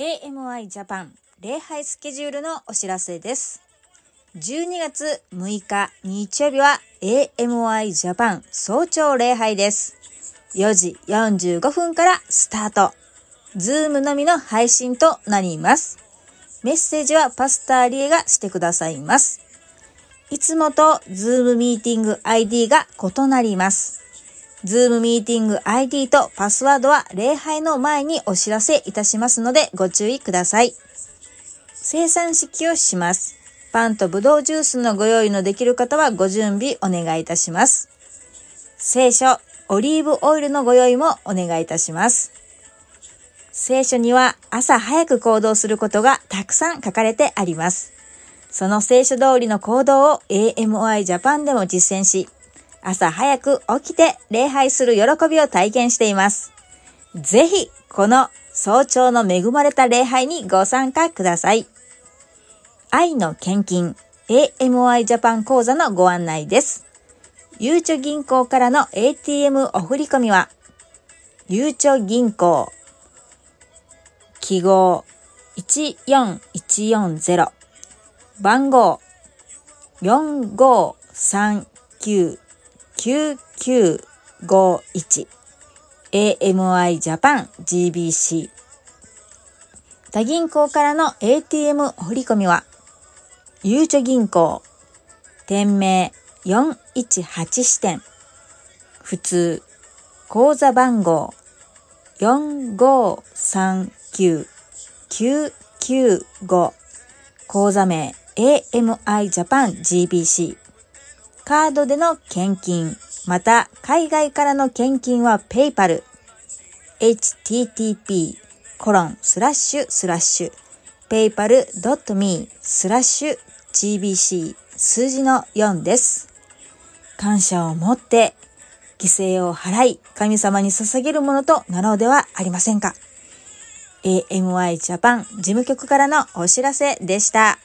AMI ジャパン礼拝スケジュールのお知らせです。12月6日日曜日は AMI ジャパン早朝礼拝です。4時45分からスタート。 Zoom のみの配信となります。メッセージは Pastor リエがしてくださいます。いつもとズームミーティング ID が異なります。ズームミーティング ID とパスワードは礼拝の前にお知らせいたしますのでご注意ください。生産式をします。パンとブドウジュースのご用意のできる方はご準備お願いいたします。聖書、オリーブオイルのご用意もお願いいたします。聖書には朝早く行動することがたくさん書かれてあります。その聖書通りの行動を AMI ジャパンでも実践し、朝早く起きて礼拝する喜びを体験しています。ぜひ、この早朝の恵まれた礼拝にご参加ください。愛の献金 AMI ジャパン講座のご案内です。ゆうちょ銀行からの ATM お振込みは、ゆうちょ銀行、記号14140、番号4539 9951 AMI ジャパン GBC 他銀行からの ATM お振込みは、ゆうちょ銀行、店名418支店、普通、口座番号4539995、口座名 AMI ジャパン GBC、カードでの献金、また海外からの献金は PayPal、http コロンスラッシュスラッシュ paypal.me スラッシュ gbc 数字の4です。感謝を持って犠牲を払い神様に捧げるものとなろうではありませんか。AMI ジャパン事務局からのお知らせでした。